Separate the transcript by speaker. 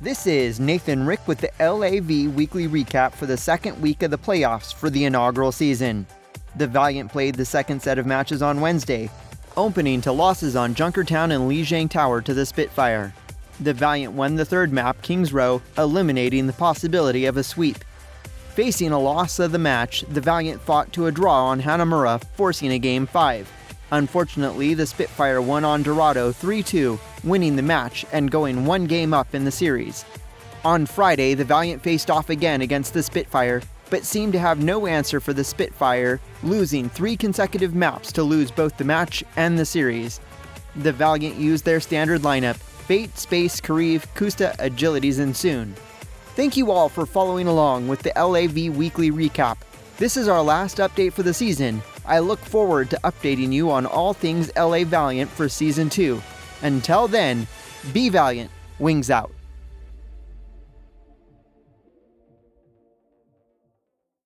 Speaker 1: This is Nathan Rick with the LAV weekly recap for the second week of the playoffs for the inaugural season. The Valiant played the second set of matches on Wednesday, opening to losses on Junkertown and Lijiang Tower to the Spitfire. The Valiant won the third map, Kings Row, eliminating the possibility of a sweep. Facing a loss of the match, the Valiant fought to a draw on Hanamura, forcing a Game 5. Unfortunately, the Spitfire won on Dorado 3 2, winning the match and going one game up in the series. On Friday, the Valiant faced off again against the Spitfire, but seemed to have no answer for the Spitfire, losing three consecutive maps to lose both the match and the series. The Valiant used their standard lineup Fate, Space, Kariv, Custa, Agilities, and Soon. Thank you all for following along with the LAV Weekly Recap. This is our last update for the season. I look forward to updating you on all things LA Valiant for Season 2. Until then, be valiant, wings out.